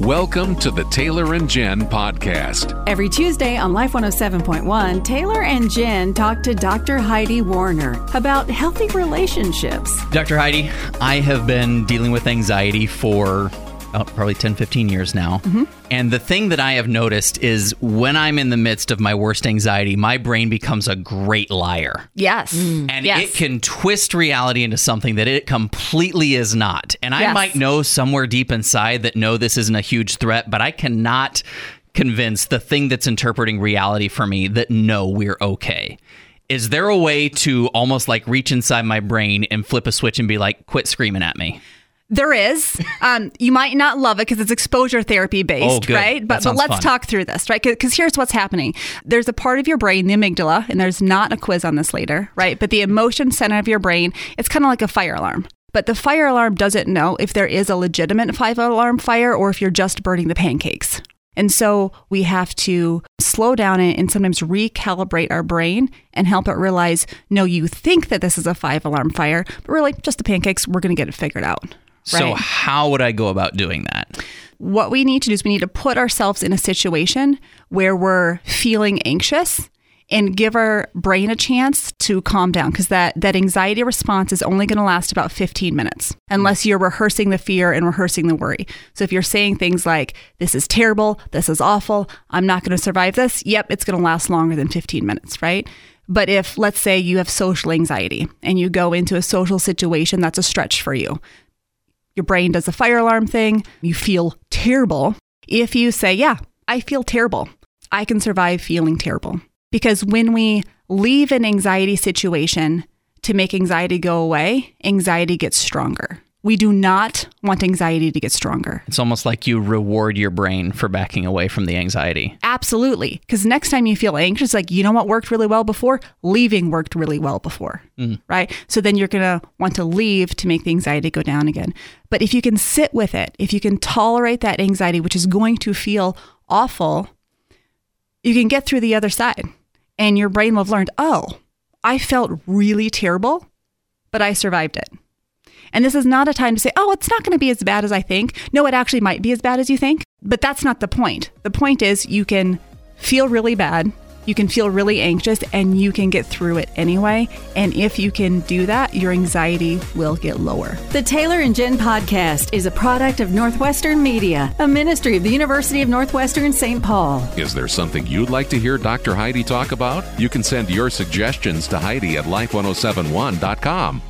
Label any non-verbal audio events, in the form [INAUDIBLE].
Welcome to the Taylor and Jen podcast. Every Tuesday on Life 107.1, Taylor and Jen talk to Dr. Heidi Warner about healthy relationships. Dr. Heidi, I have been dealing with anxiety for oh, probably 10, 15 years now. Mm-hmm. And the thing that I have noticed is when I'm in the midst of my worst anxiety, my brain becomes a great liar. Yes. Mm. And yes. it can twist reality into something that it completely is not. And I Yes. might know somewhere deep inside that no, this isn't a huge threat, but I cannot convince the thing that's interpreting reality for me that no, we're okay. Is there a way to almost like reach inside my brain and flip a switch and be like, quit screaming at me? There is. [LAUGHS] Um, you might not love it because it's exposure therapy based, Oh, right? But but let's fun. talk through this, right? Because here's what's happening. There's a part of your brain, the amygdala, and there's not a quiz on this later, right? But the emotion center of your brain, it's kind of like a fire alarm. But the fire alarm doesn't know if there is a legitimate five alarm fire or if you're just burning the pancakes. And so we have to slow down it and sometimes recalibrate our brain and help it realize no, you think that this is a five alarm fire, but really just the pancakes, we're going to get it figured out. So, Right. how would I go about doing that? what we need to do is we need to put ourselves in a situation where we're feeling anxious and give our brain a chance to calm down because that, that anxiety response is only going to last about 15 minutes unless you're rehearsing the fear and rehearsing the worry so if you're saying things like this is terrible this is awful i'm not going to survive this yep it's going to last longer than 15 minutes right but if let's say you have social anxiety and you go into a social situation that's a stretch for you your brain does a fire alarm thing, you feel terrible. If you say, Yeah, I feel terrible, I can survive feeling terrible. Because when we leave an anxiety situation to make anxiety go away, anxiety gets stronger. We do not want anxiety to get stronger. It's almost like you reward your brain for backing away from the anxiety. Absolutely. Because next time you feel anxious, like, you know what worked really well before? Leaving worked really well before. Mm. Right. So then you're going to want to leave to make the anxiety go down again. But if you can sit with it, if you can tolerate that anxiety, which is going to feel awful, you can get through the other side. And your brain will have learned, oh, I felt really terrible, but I survived it. And this is not a time to say, oh, it's not going to be as bad as I think. No, it actually might be as bad as you think. But that's not the point. The point is you can feel really bad, you can feel really anxious, and you can get through it anyway. And if you can do that, your anxiety will get lower. The Taylor and Jen podcast is a product of Northwestern Media, a ministry of the University of Northwestern St. Paul. Is there something you'd like to hear Dr. Heidi talk about? You can send your suggestions to Heidi at life1071.com.